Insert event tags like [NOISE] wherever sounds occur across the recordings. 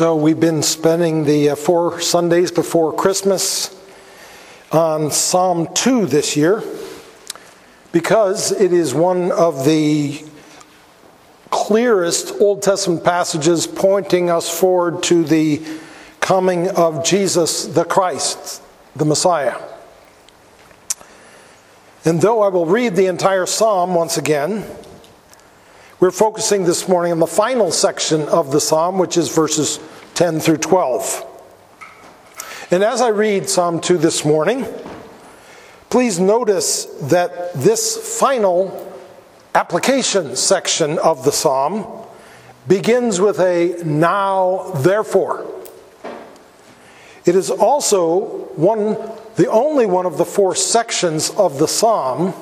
So, we've been spending the uh, four Sundays before Christmas on Psalm 2 this year because it is one of the clearest Old Testament passages pointing us forward to the coming of Jesus the Christ, the Messiah. And though I will read the entire psalm once again, we're focusing this morning on the final section of the psalm, which is verses 10 through 12. And as I read Psalm 2 this morning, please notice that this final application section of the psalm begins with a now therefore. It is also one the only one of the four sections of the psalm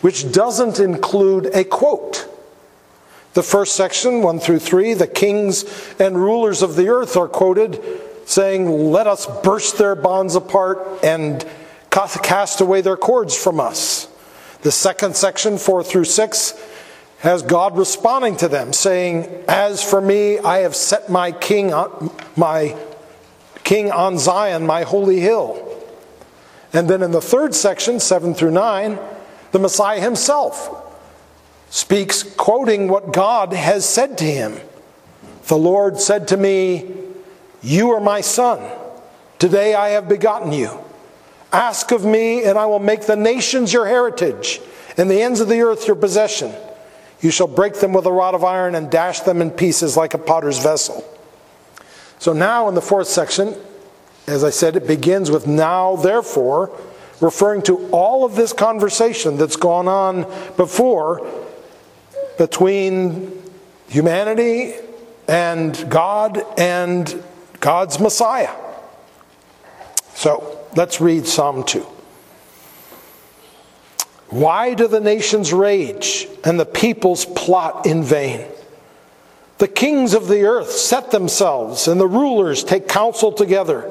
which doesn't include a quote. The first section, 1 through 3, the kings and rulers of the earth are quoted saying, Let us burst their bonds apart and cast away their cords from us. The second section, 4 through 6, has God responding to them, saying, As for me, I have set my king on, my king on Zion, my holy hill. And then in the third section, 7 through 9, the Messiah himself speaks, quoting what God has said to him. The Lord said to me, You are my son. Today I have begotten you. Ask of me, and I will make the nations your heritage, and the ends of the earth your possession. You shall break them with a rod of iron and dash them in pieces like a potter's vessel. So now in the fourth section, as I said, it begins with now, therefore, referring to all of this conversation that's gone on before between humanity and God and God's Messiah. So let's read Psalm 2. Why do the nations rage and the peoples plot in vain? The kings of the earth set themselves, and the rulers take counsel together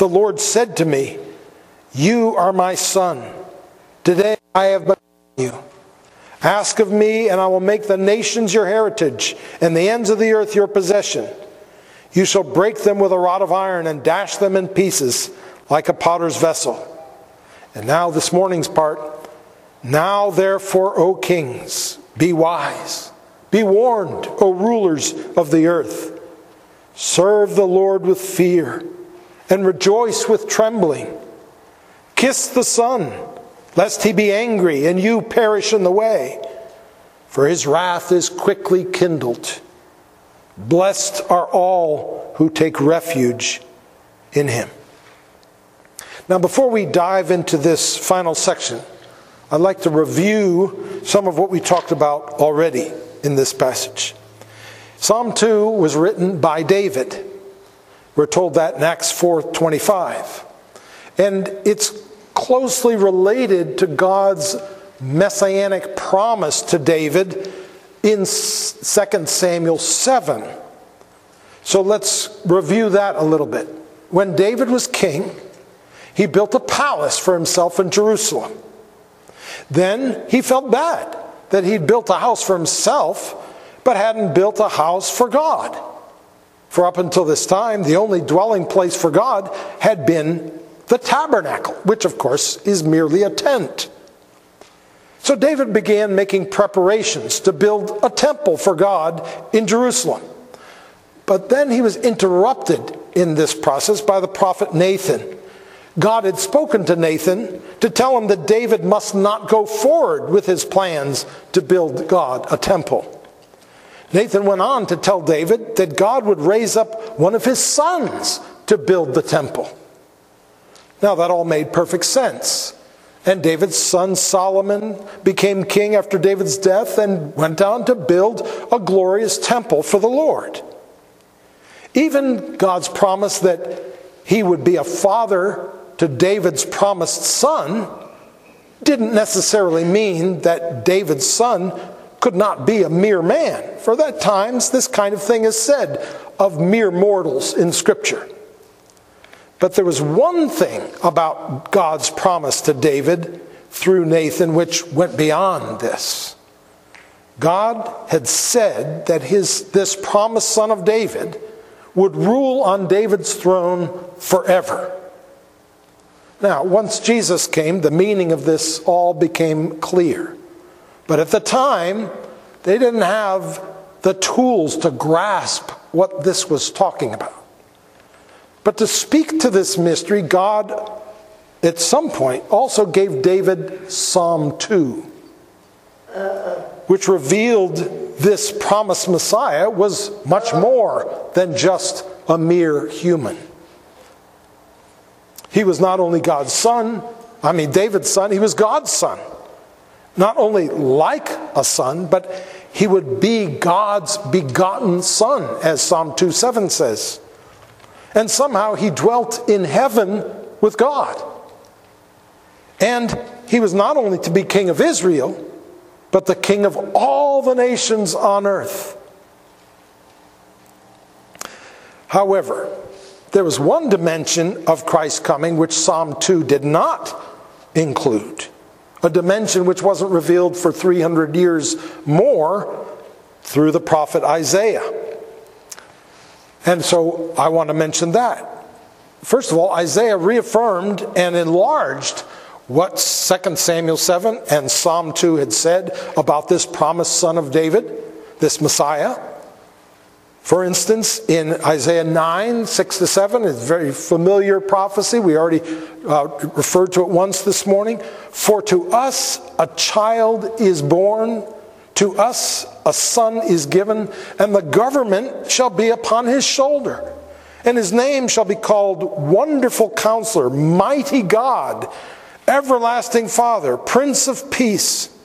The Lord said to me, You are my son. Today I have begotten you. Ask of me, and I will make the nations your heritage, and the ends of the earth your possession. You shall break them with a rod of iron and dash them in pieces like a potter's vessel. And now, this morning's part. Now, therefore, O kings, be wise. Be warned, O rulers of the earth. Serve the Lord with fear and rejoice with trembling. Kiss the Son lest he be angry and you perish in the way, for his wrath is quickly kindled. Blessed are all who take refuge in him. Now, before we dive into this final section, I'd like to review some of what we talked about already in this passage. Psalm 2 was written by David. We're told that in Acts 4:25. And it's closely related to God's messianic promise to David in 2 Samuel 7. So let's review that a little bit. When David was king, he built a palace for himself in Jerusalem. Then he felt bad that he'd built a house for himself, but hadn't built a house for God. For up until this time, the only dwelling place for God had been the tabernacle, which of course is merely a tent. So David began making preparations to build a temple for God in Jerusalem. But then he was interrupted in this process by the prophet Nathan. God had spoken to Nathan to tell him that David must not go forward with his plans to build God a temple. Nathan went on to tell David that God would raise up one of his sons to build the temple. Now, that all made perfect sense. And David's son Solomon became king after David's death and went on to build a glorious temple for the Lord. Even God's promise that he would be a father to David's promised son didn't necessarily mean that David's son could not be a mere man. For that times this kind of thing is said of mere mortals in scripture. But there was one thing about God's promise to David through Nathan which went beyond this. God had said that his, this promised son of David would rule on David's throne forever. Now, once Jesus came, the meaning of this all became clear. But at the time, they didn't have the tools to grasp what this was talking about. But to speak to this mystery, God at some point also gave David Psalm 2, which revealed this promised Messiah was much more than just a mere human. He was not only God's son, I mean, David's son, he was God's son. Not only like a son, but he would be God's begotten son, as Psalm 2 7 says. And somehow he dwelt in heaven with God. And he was not only to be king of Israel, but the king of all the nations on earth. However, there was one dimension of Christ's coming which Psalm 2 did not include, a dimension which wasn't revealed for 300 years more through the prophet Isaiah. And so I want to mention that. First of all, Isaiah reaffirmed and enlarged what 2 Samuel 7 and Psalm 2 had said about this promised son of David, this Messiah. For instance, in Isaiah 9, 6 to 7, it's a very familiar prophecy. We already uh, referred to it once this morning. For to us a child is born, to us a son is given, and the government shall be upon his shoulder. And his name shall be called Wonderful Counselor, Mighty God, Everlasting Father, Prince of Peace.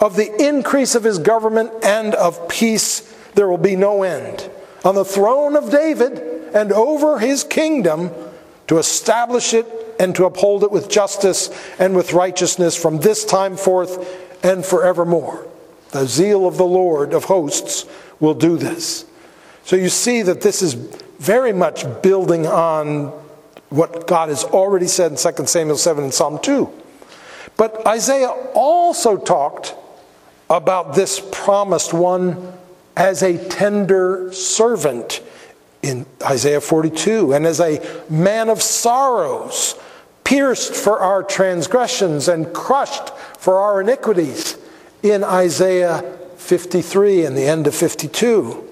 Of the increase of his government and of peace there will be no end on the throne of David and over his kingdom to establish it and to uphold it with justice and with righteousness from this time forth and forevermore. The zeal of the Lord of hosts will do this. So you see that this is very much building on what God has already said in 2 Samuel 7 and Psalm 2. But Isaiah also talked about this promised one as a tender servant in Isaiah 42, and as a man of sorrows, pierced for our transgressions and crushed for our iniquities in Isaiah 53 and the end of 52.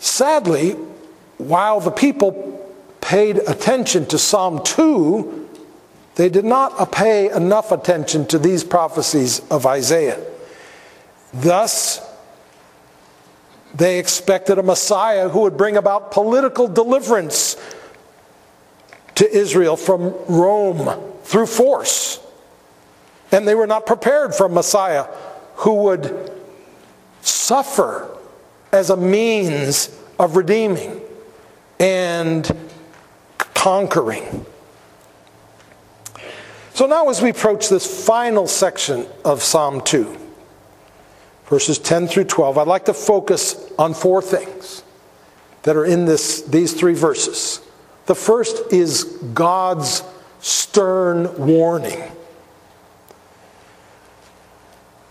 Sadly, while the people paid attention to Psalm 2, they did not pay enough attention to these prophecies of Isaiah. Thus, they expected a Messiah who would bring about political deliverance to Israel from Rome through force. And they were not prepared for a Messiah who would suffer as a means of redeeming and conquering. So now, as we approach this final section of Psalm 2, verses 10 through 12, I'd like to focus on four things that are in this, these three verses. The first is God's stern warning.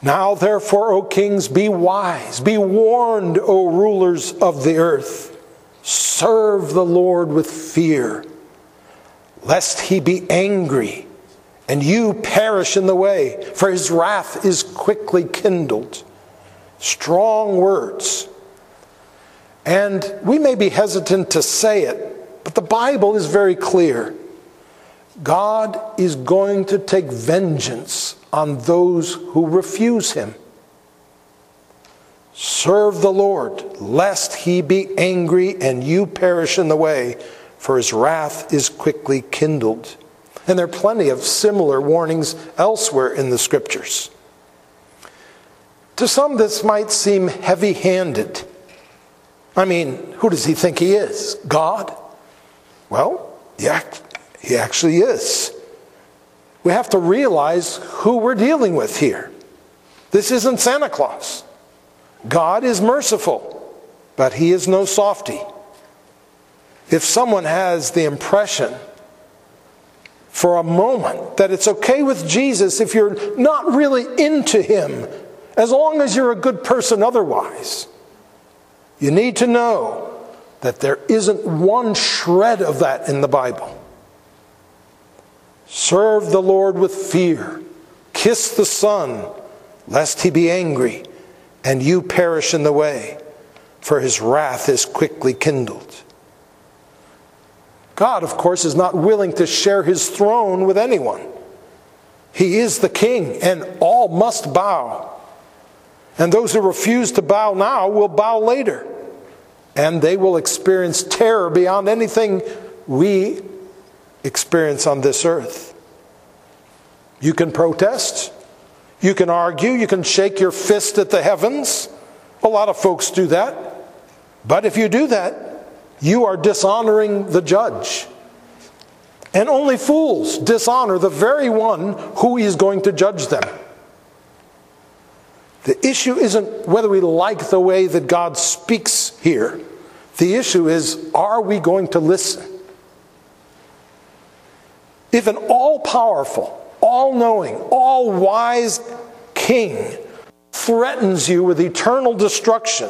Now, therefore, O kings, be wise, be warned, O rulers of the earth. Serve the Lord with fear, lest he be angry and you perish in the way, for his wrath is quickly kindled strong words. And we may be hesitant to say it, but the Bible is very clear. God is going to take vengeance on those who refuse him. Serve the Lord, lest he be angry and you perish in the way, for his wrath is quickly kindled. And there are plenty of similar warnings elsewhere in the scriptures. To some, this might seem heavy handed. I mean, who does he think he is? God? Well, yeah, he actually is. We have to realize who we're dealing with here. This isn't Santa Claus. God is merciful, but he is no softy. If someone has the impression for a moment that it's okay with Jesus if you're not really into him, as long as you're a good person otherwise, you need to know that there isn't one shred of that in the Bible. Serve the Lord with fear, kiss the Son, lest he be angry and you perish in the way, for his wrath is quickly kindled. God, of course, is not willing to share his throne with anyone. He is the king, and all must bow. And those who refuse to bow now will bow later and they will experience terror beyond anything we experience on this earth. You can protest, you can argue, you can shake your fist at the heavens. A lot of folks do that. But if you do that, you are dishonoring the judge. And only fools dishonor the very one who is going to judge them. The issue isn't whether we like the way that God speaks here. The issue is are we going to listen? If an all powerful, all knowing, all wise king threatens you with eternal destruction,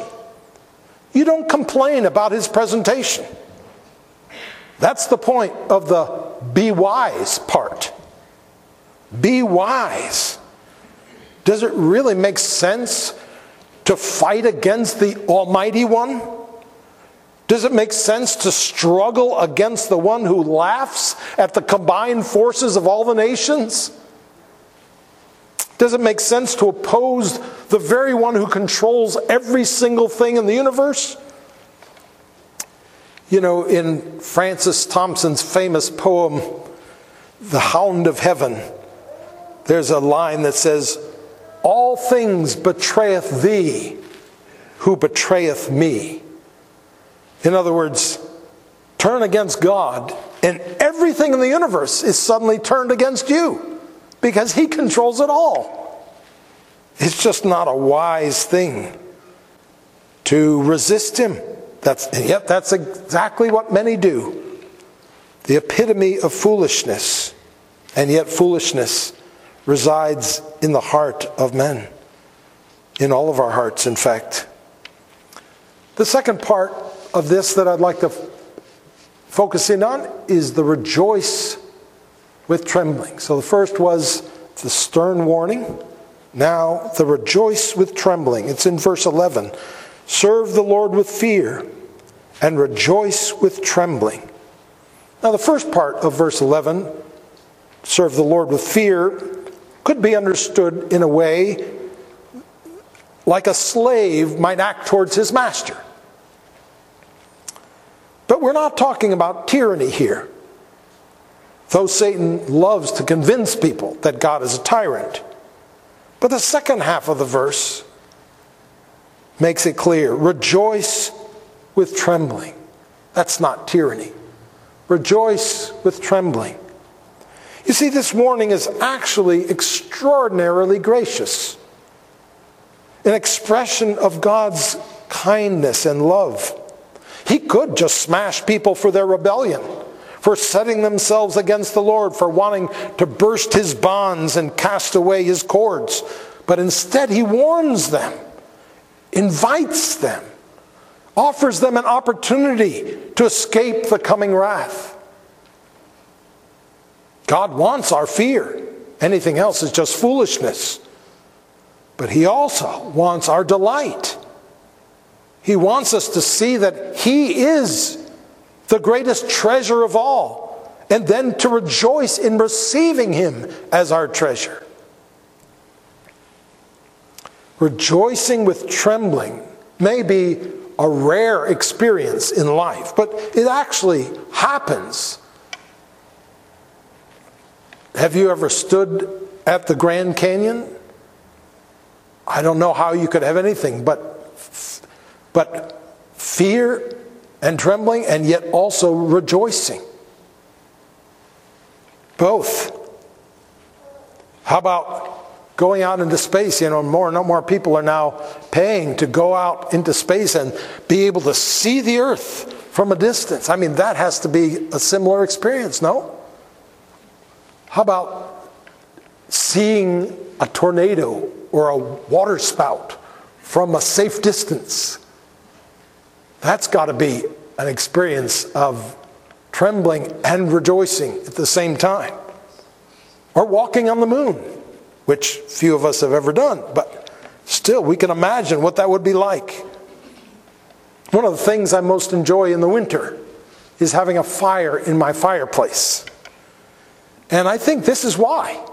you don't complain about his presentation. That's the point of the be wise part. Be wise. Does it really make sense to fight against the Almighty One? Does it make sense to struggle against the one who laughs at the combined forces of all the nations? Does it make sense to oppose the very one who controls every single thing in the universe? You know, in Francis Thompson's famous poem, The Hound of Heaven, there's a line that says, All things betrayeth thee who betrayeth me. In other words, turn against God, and everything in the universe is suddenly turned against you because He controls it all. It's just not a wise thing to resist Him. That's, yet that's exactly what many do. The epitome of foolishness. And yet, foolishness resides in the heart of men, in all of our hearts, in fact. The second part of this that I'd like to focus in on is the rejoice with trembling. So the first was the stern warning. Now, the rejoice with trembling. It's in verse 11. Serve the Lord with fear and rejoice with trembling. Now, the first part of verse 11, serve the Lord with fear, could be understood in a way like a slave might act towards his master. But we're not talking about tyranny here. Though Satan loves to convince people that God is a tyrant. But the second half of the verse makes it clear rejoice with trembling. That's not tyranny. Rejoice with trembling. You see, this warning is actually extraordinarily gracious, an expression of God's kindness and love. He could just smash people for their rebellion, for setting themselves against the Lord, for wanting to burst his bonds and cast away his cords. But instead, he warns them, invites them, offers them an opportunity to escape the coming wrath. God wants our fear. Anything else is just foolishness. But he also wants our delight. He wants us to see that He is the greatest treasure of all, and then to rejoice in receiving Him as our treasure. Rejoicing with trembling may be a rare experience in life, but it actually happens. Have you ever stood at the Grand Canyon? I don't know how you could have anything but but fear and trembling, and yet also rejoicing. Both. How about going out into space? You know, more and more people are now paying to go out into space and be able to see the Earth from a distance. I mean, that has to be a similar experience, no? How about seeing a tornado or a waterspout from a safe distance? That's got to be an experience of trembling and rejoicing at the same time. Or walking on the moon, which few of us have ever done, but still, we can imagine what that would be like. One of the things I most enjoy in the winter is having a fire in my fireplace. And I think this is why.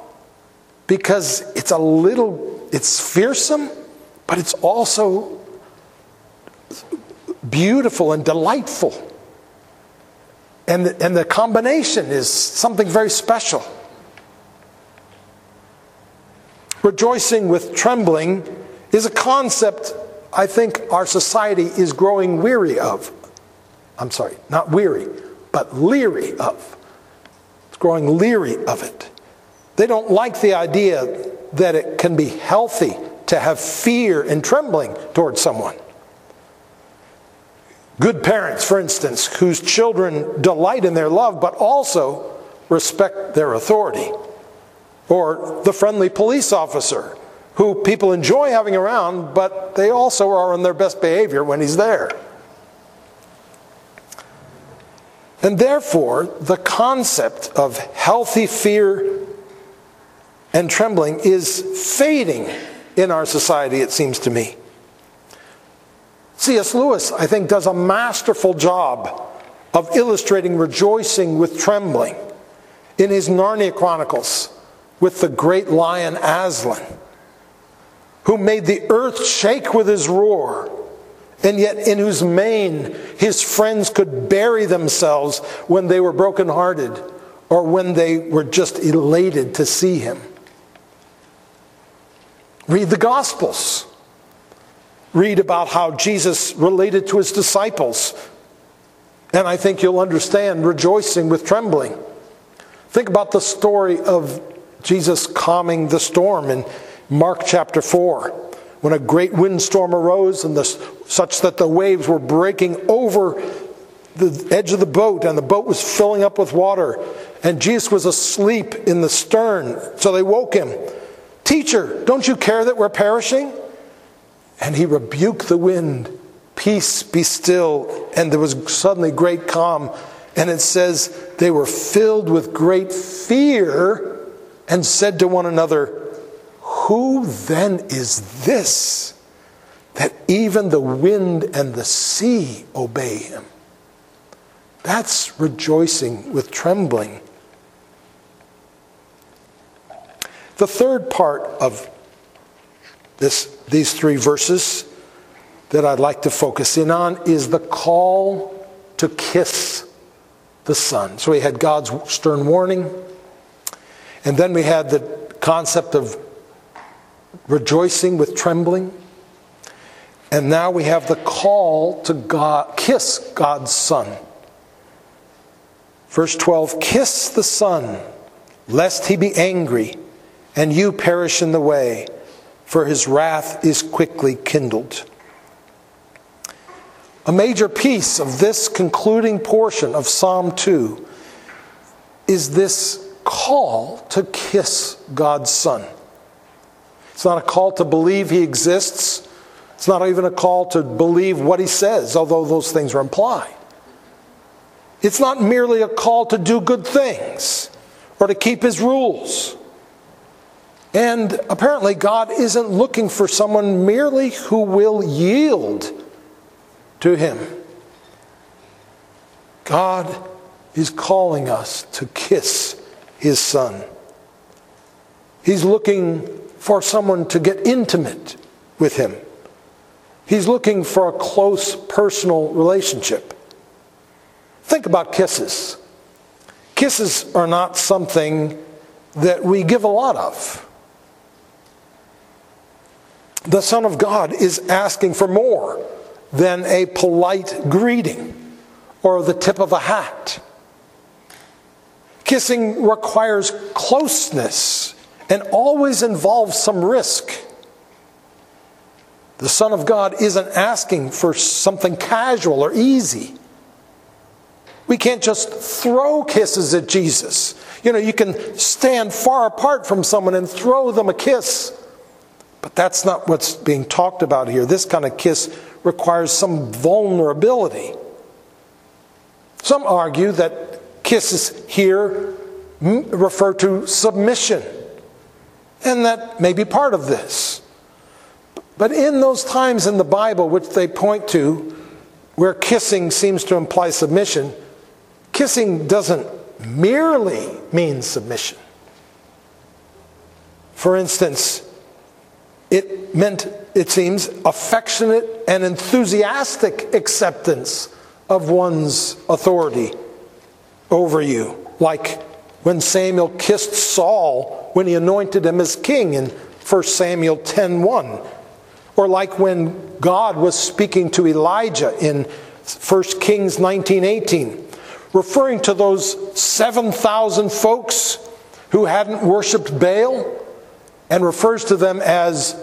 Because it's a little, it's fearsome, but it's also beautiful and delightful. And the, and the combination is something very special. Rejoicing with trembling is a concept I think our society is growing weary of. I'm sorry, not weary, but leery of. Growing leery of it. They don't like the idea that it can be healthy to have fear and trembling towards someone. Good parents, for instance, whose children delight in their love but also respect their authority. Or the friendly police officer who people enjoy having around, but they also are on their best behavior when he's there. And therefore, the concept of healthy fear and trembling is fading in our society, it seems to me. C.S. Lewis, I think, does a masterful job of illustrating rejoicing with trembling in his Narnia Chronicles with the great lion Aslan who made the earth shake with his roar, and yet in whose mane his friends could bury themselves when they were brokenhearted or when they were just elated to see him. Read the Gospels. Read about how Jesus related to his disciples. And I think you'll understand rejoicing with trembling. Think about the story of Jesus calming the storm in Mark chapter 4, when a great windstorm arose and the, such that the waves were breaking over the edge of the boat and the boat was filling up with water and Jesus was asleep in the stern. So they woke him. Teacher, don't you care that we're perishing? And he rebuked the wind. Peace be still. And there was suddenly great calm. And it says they were filled with great fear and said to one another, who then is this that even the wind and the sea obey him? That's rejoicing with trembling. The third part of this, these three verses that I'd like to focus in on is the call to kiss the Son. So we had God's stern warning, and then we had the concept of rejoicing with trembling. And now we have the call to God, kiss God's Son. Verse 12 Kiss the Son, lest he be angry and you perish in the way, for his wrath is quickly kindled. A major piece of this concluding portion of Psalm 2 is this call to kiss God's Son. It's not a call to believe he exists. It's not even a call to believe what he says, although those things are implied. It's not merely a call to do good things or to keep his rules. And apparently, God isn't looking for someone merely who will yield to him. God is calling us to kiss his son. He's looking for someone to get intimate with him. He's looking for a close personal relationship. Think about kisses. Kisses are not something that we give a lot of. The Son of God is asking for more than a polite greeting or the tip of a hat. Kissing requires closeness and always involves some risk. The Son of God isn't asking for something casual or easy. We can't just throw kisses at Jesus. You know, you can stand far apart from someone and throw them a kiss. But that's not what's being talked about here. This kind of kiss requires some vulnerability. Some argue that kisses here refer to submission, and that may be part of this. But in those times in the Bible, which they point to, where kissing seems to imply submission, kissing doesn't merely mean submission. For instance, it meant, it seems, affectionate and enthusiastic acceptance of one's authority over you, like when Samuel kissed Saul when he anointed him as king in 1 Samuel 10:1 or like when God was speaking to Elijah in 1 Kings 19:18 referring to those 7,000 folks who hadn't worshiped Baal and refers to them as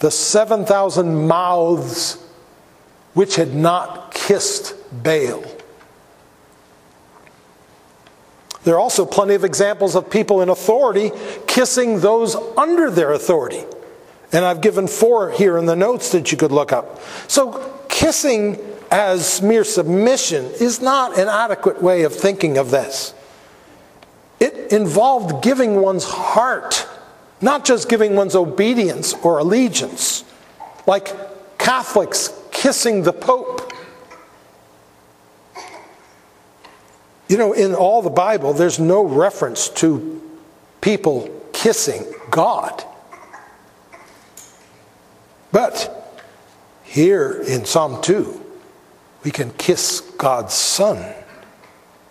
the 7,000 mouths which had not kissed Baal. There are also plenty of examples of people in authority kissing those under their authority. And I've given four here in the notes that you could look up. So, kissing as mere submission is not an adequate way of thinking of this. It involved giving one's heart, not just giving one's obedience or allegiance, like Catholics kissing the Pope. You know, in all the Bible, there's no reference to people kissing God. But here in Psalm 2, we can kiss God's Son.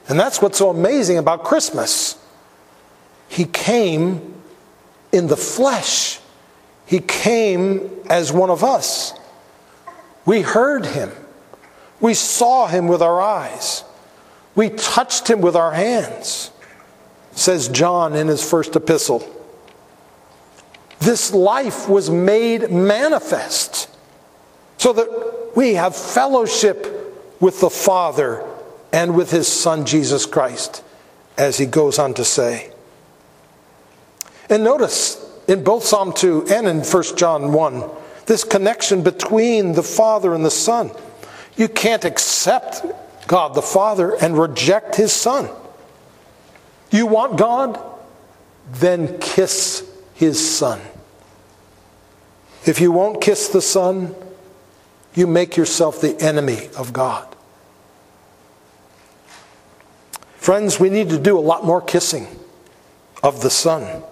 And that's what's so amazing about Christmas. He came in the flesh, He came as one of us. We heard Him, we saw Him with our eyes, we touched Him with our hands, says John in his first epistle. This life was made manifest so that we have fellowship with the Father and with his Son Jesus Christ, as he goes on to say. And notice in both Psalm 2 and in 1 John 1 this connection between the Father and the Son. You can't accept God the Father and reject his Son. You want God? Then kiss his Son. If you won't kiss the Son, you make yourself the enemy of God. Friends, we need to do a lot more kissing of the Son.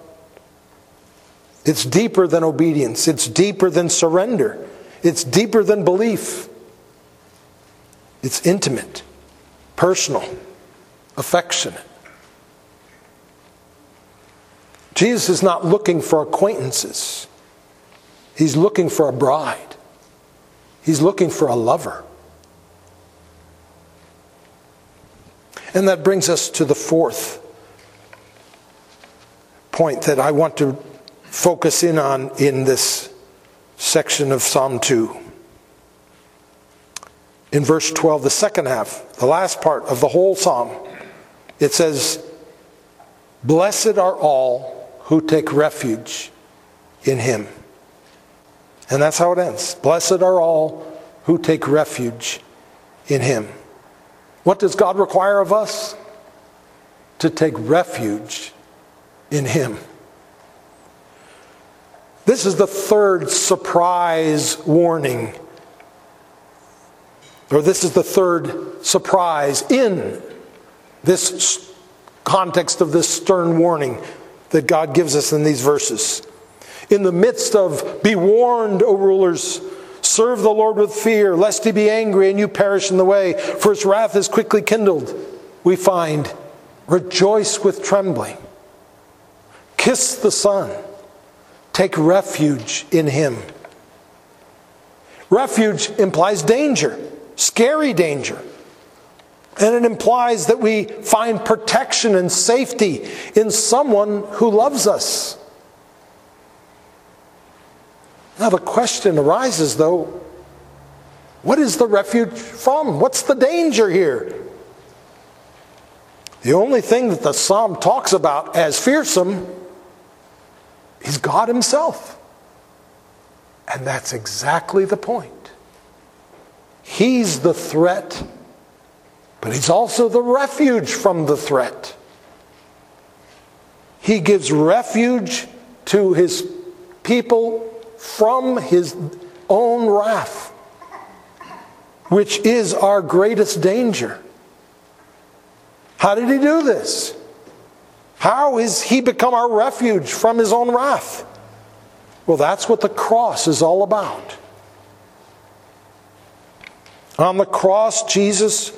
It's deeper than obedience, it's deeper than surrender, it's deeper than belief. It's intimate, personal, affectionate. Jesus is not looking for acquaintances. He's looking for a bride, he's looking for a lover. And that brings us to the fourth point that I want to focus in on in this section of Psalm 2. In verse 12, the second half, the last part of the whole psalm, it says, Blessed are all who take refuge in him. And that's how it ends. Blessed are all who take refuge in him. What does God require of us? To take refuge in him. This is the third surprise warning. Or this is the third surprise in this context of this stern warning that God gives us in these verses in the midst of, Be warned, O rulers, serve the Lord with fear, lest he be angry and you perish in the way, for his wrath is quickly kindled, we find, Rejoice with trembling. Kiss the Son. Take refuge in him. Refuge implies danger, scary danger. And it implies that we find protection and safety in someone who loves us. Now, the question arises, though what is the refuge from? What's the danger here? The only thing that the psalm talks about as fearsome is God Himself. And that's exactly the point. He's the threat, but He's also the refuge from the threat. He gives refuge to His people from His own wrath which is our greatest danger. How did he do this? How has he become our refuge from his own wrath? Well, that's what the cross is all about. On the cross, Jesus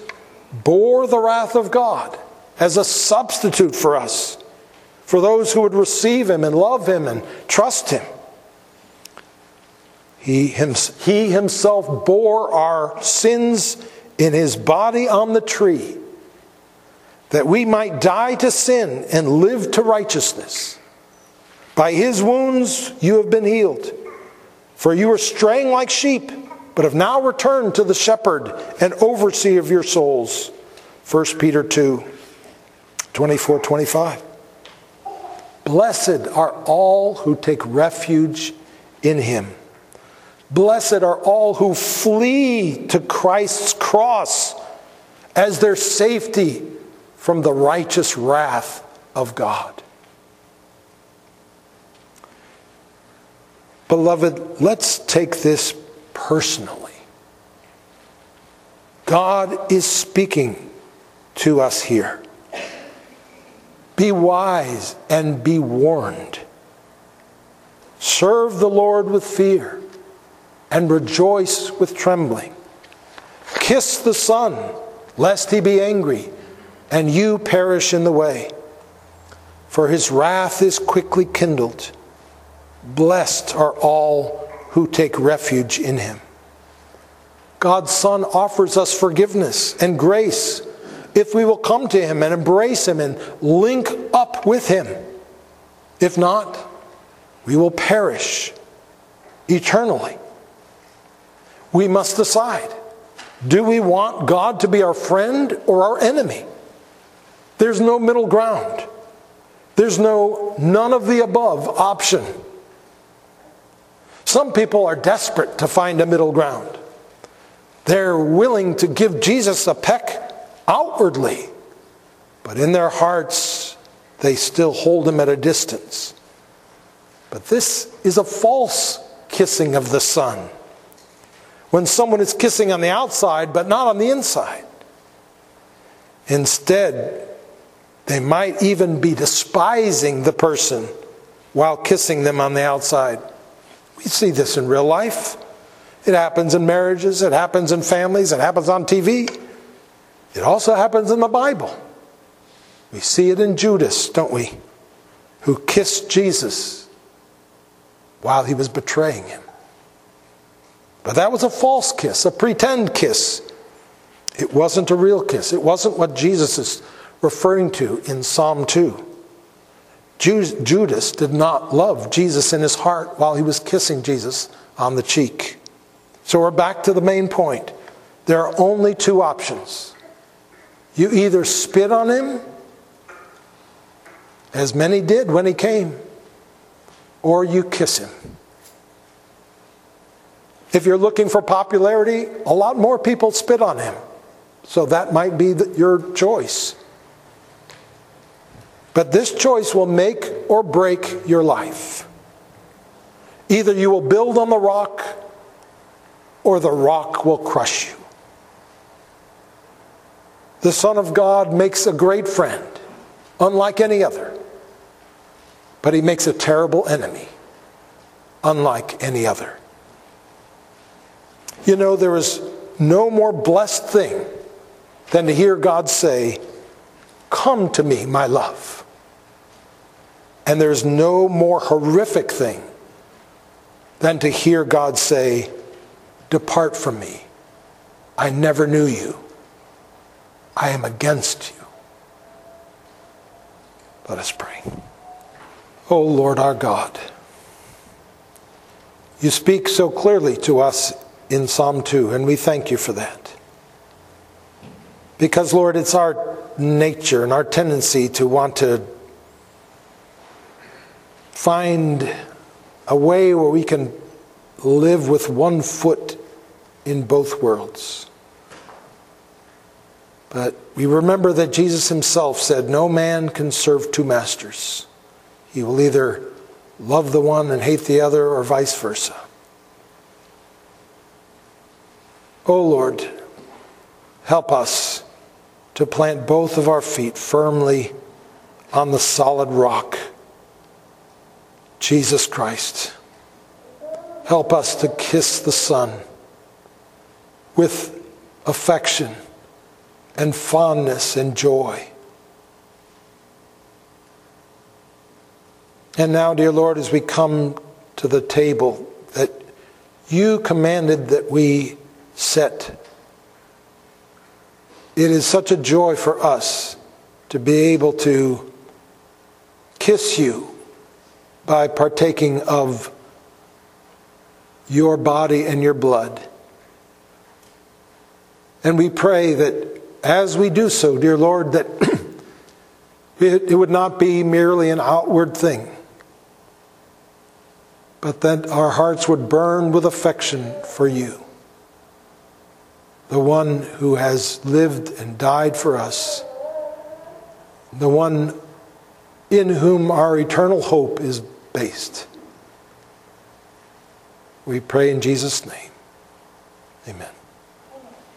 bore the wrath of God as a substitute for us, for those who would receive him and love him and trust him. He, himself bore our sins in his body on the tree, that we might die to sin and live to righteousness. By his wounds you have been healed. For you were straying like sheep, but have now returned to the shepherd and overseer of your souls. 1 Peter 2 24 25. Blessed are all who take refuge in him. Blessed are all who flee to Christ's cross as their safety from the righteous wrath of God. Beloved, let's take this personally. God is speaking to us here. Be wise and be warned. Serve the Lord with fear and rejoice with trembling. Kiss the Son, lest he be angry, and you perish in the way. For his wrath is quickly kindled. Blessed are all who take refuge in him. God's Son offers us forgiveness and grace if we will come to him and embrace him and link up with him. If not, we will perish eternally we must decide do we want God to be our friend or our enemy? There's no middle ground. There's no none of the above option. Some people are desperate to find a middle ground. They're willing to give Jesus a peck outwardly, but in their hearts, they still hold him at a distance. But this is a false kissing of the Son when someone is kissing on the outside but not on the inside. Instead, they might even be despising the person while kissing them on the outside. We see this in real life. It happens in marriages, it happens in families, it happens on TV. It also happens in the Bible. We see it in Judas, don't we? Who kissed Jesus while he was betraying him. But that was a false kiss, a pretend kiss. It wasn't a real kiss. It wasn't what Jesus is referring to in Psalm 2. Judas did not love Jesus in his heart while he was kissing Jesus on the cheek. So we're back to the main point. There are only two options. You either spit on him, as many did when he came, or you kiss him. If you're looking for popularity, a lot more people spit on him. So that might be the, your choice. But this choice will make or break your life. Either you will build on the rock or the rock will crush you. The Son of God makes a great friend, unlike any other, but he makes a terrible enemy, unlike any other. You know, there is no more blessed thing than to hear God say, Come to me, my love. And there's no more horrific thing than to hear God say, Depart from me. I never knew you. I am against you. Let us pray. O oh Lord our God, you speak so clearly to us in Psalm 2, and we thank you for that. Because, Lord, it's our nature and our tendency to want to find a way where we can live with one foot in both worlds. But we remember that Jesus himself said, No man can serve two masters. He will either love the one and hate the other, or vice versa. Oh Lord, help us to plant both of our feet firmly on the solid rock, Jesus Christ. Help us to kiss the Son with affection and fondness and joy. And now, dear Lord, as we come to the table that you commanded that we set, it is such a joy for us to be able to kiss you by partaking of your body and your blood. And we pray that as we do so, dear Lord, that [CLEARS THROAT] it, would not be merely an outward thing, but that our hearts would burn with affection for you, the one who has lived and died for us, the one in whom our eternal hope is based. We pray in Jesus' name. Amen.